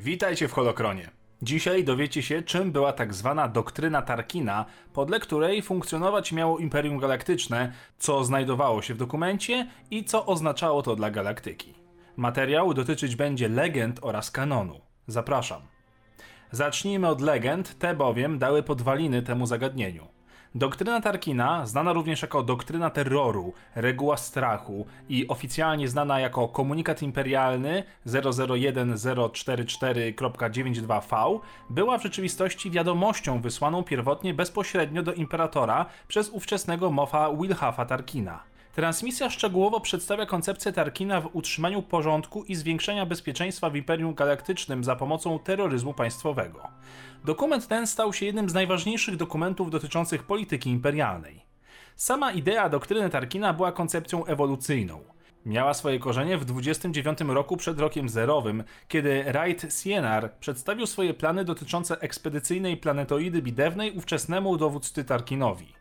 Witajcie w Holokronie. Dzisiaj dowiecie się, czym była tak zwana doktryna Tarkina, podle której funkcjonować miało Imperium Galaktyczne, co znajdowało się w dokumencie i co oznaczało to dla galaktyki. Materiał dotyczyć będzie legend oraz kanonu. Zapraszam. Zacznijmy od legend, te bowiem dały podwaliny temu zagadnieniu. Doktryna Tarkina, znana również jako doktryna terroru, reguła strachu i oficjalnie znana jako komunikat imperialny 001.044.92V, była w rzeczywistości wiadomością wysłaną pierwotnie bezpośrednio do imperatora przez ówczesnego mofa Wilhafa Tarkina. Transmisja szczegółowo przedstawia koncepcję Tarkina w utrzymaniu porządku i zwiększenia bezpieczeństwa w Imperium Galaktycznym za pomocą terroryzmu państwowego. Dokument ten stał się jednym z najważniejszych dokumentów dotyczących polityki imperialnej. Sama idea doktryny Tarkina była koncepcją ewolucyjną. Miała swoje korzenie w 29 roku przed rokiem zerowym, kiedy Wright Sienar przedstawił swoje plany dotyczące ekspedycyjnej planetoidy bidewnej ówczesnemu dowódcy Tarkinowi.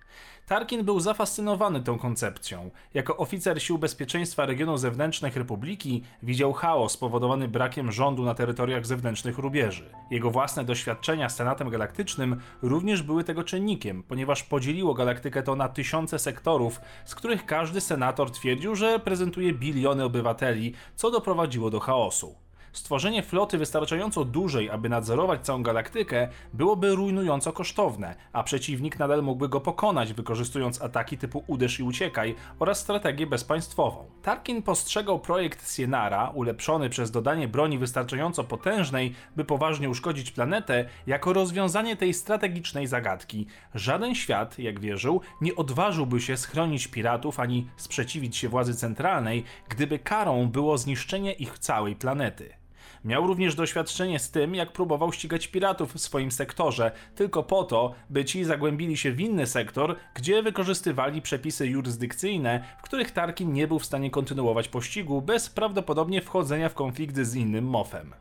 Tarkin był zafascynowany tą koncepcją. Jako oficer sił bezpieczeństwa regionów zewnętrznych Republiki widział chaos spowodowany brakiem rządu na terytoriach zewnętrznych rubieży. Jego własne doświadczenia z Senatem Galaktycznym również były tego czynnikiem, ponieważ podzieliło galaktykę to na tysiące sektorów, z których każdy senator twierdził, że prezentuje biliony obywateli, co doprowadziło do chaosu. Stworzenie floty wystarczająco dużej, aby nadzorować całą galaktykę, byłoby rujnująco kosztowne, a przeciwnik nadal mógłby go pokonać, wykorzystując ataki typu uderz i uciekaj oraz strategię bezpaństwową. Tarkin postrzegał projekt Sienara, ulepszony przez dodanie broni wystarczająco potężnej, by poważnie uszkodzić planetę, jako rozwiązanie tej strategicznej zagadki. Żaden świat, jak wierzył, nie odważyłby się schronić piratów ani sprzeciwić się władzy centralnej, gdyby karą było zniszczenie ich całej planety. Miał również doświadczenie z tym, jak próbował ścigać piratów w swoim sektorze, tylko po to, by ci zagłębili się w inny sektor, gdzie wykorzystywali przepisy jurysdykcyjne, w których Tarkin nie był w stanie kontynuować pościgu bez prawdopodobnie wchodzenia w konflikt z innym mofem.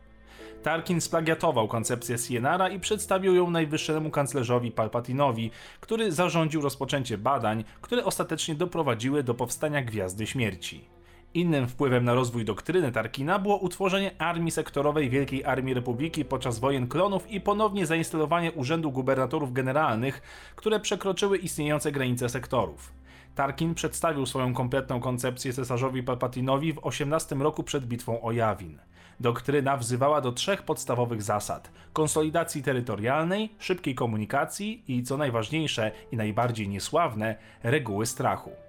Tarkin splagiatował koncepcję Sienara i przedstawił ją najwyższemu kanclerzowi Palpatinowi, który zarządził rozpoczęcie badań, które ostatecznie doprowadziły do powstania Gwiazdy Śmierci. Innym wpływem na rozwój doktryny Tarkina było utworzenie armii sektorowej Wielkiej Armii Republiki podczas wojen klonów i ponownie zainstalowanie urzędu gubernatorów generalnych, które przekroczyły istniejące granice sektorów. Tarkin przedstawił swoją kompletną koncepcję cesarzowi Palpatinowi w 18 roku przed bitwą o Jawin. Doktryna wzywała do trzech podstawowych zasad: konsolidacji terytorialnej, szybkiej komunikacji i, co najważniejsze i najbardziej niesławne, reguły strachu.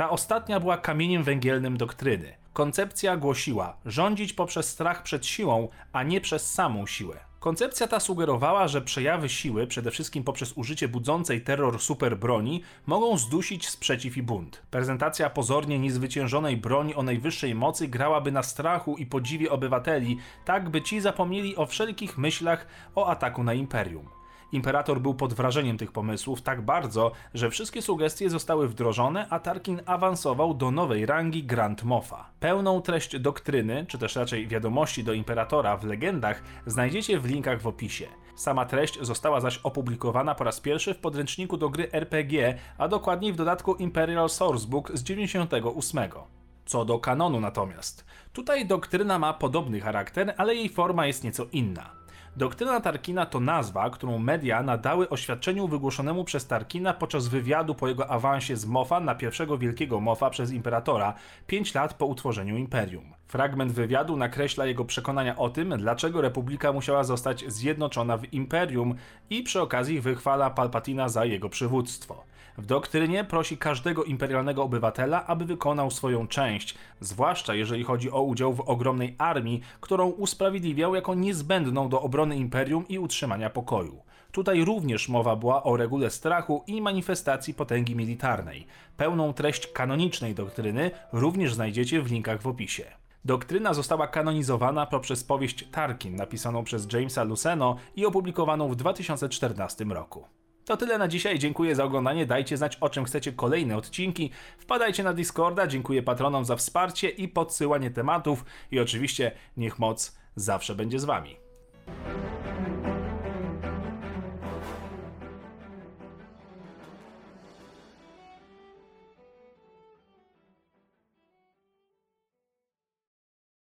Ta ostatnia była kamieniem węgielnym doktryny. Koncepcja głosiła rządzić poprzez strach przed siłą, a nie przez samą siłę. Koncepcja ta sugerowała, że przejawy siły, przede wszystkim poprzez użycie budzącej terror superbroni, mogą zdusić sprzeciw i bunt. Prezentacja pozornie niezwyciężonej broni o najwyższej mocy grałaby na strachu i podziwie obywateli, tak by ci zapomnieli o wszelkich myślach o ataku na imperium. Imperator był pod wrażeniem tych pomysłów tak bardzo, że wszystkie sugestie zostały wdrożone, a Tarkin awansował do nowej rangi Grand Moffa. Pełną treść doktryny, czy też raczej wiadomości do Imperatora w legendach znajdziecie w linkach w opisie. Sama treść została zaś opublikowana po raz pierwszy w podręczniku do gry RPG, a dokładniej w dodatku Imperial Sourcebook z 98. Co do kanonu natomiast. Tutaj doktryna ma podobny charakter, ale jej forma jest nieco inna. Doktryna Tarkina to nazwa, którą media nadały oświadczeniu wygłoszonemu przez Tarkina podczas wywiadu po jego awansie z Mofa na pierwszego wielkiego Mofa przez imperatora, 5 lat po utworzeniu imperium. Fragment wywiadu nakreśla jego przekonania o tym, dlaczego Republika musiała zostać zjednoczona w imperium i przy okazji wychwala Palpatina za jego przywództwo. W doktrynie prosi każdego imperialnego obywatela, aby wykonał swoją część, zwłaszcza jeżeli chodzi o udział w ogromnej armii, którą usprawiedliwiał jako niezbędną do obrony imperium i utrzymania pokoju. Tutaj również mowa była o regule strachu i manifestacji potęgi militarnej. Pełną treść kanonicznej doktryny również znajdziecie w linkach w opisie. Doktryna została kanonizowana poprzez powieść Tarkin, napisaną przez Jamesa Luceno i opublikowaną w 2014 roku. To tyle na dzisiaj, dziękuję za oglądanie, dajcie znać o czym chcecie kolejne odcinki, wpadajcie na Discorda, dziękuję patronom za wsparcie i podsyłanie tematów. I oczywiście niech moc zawsze będzie z wami.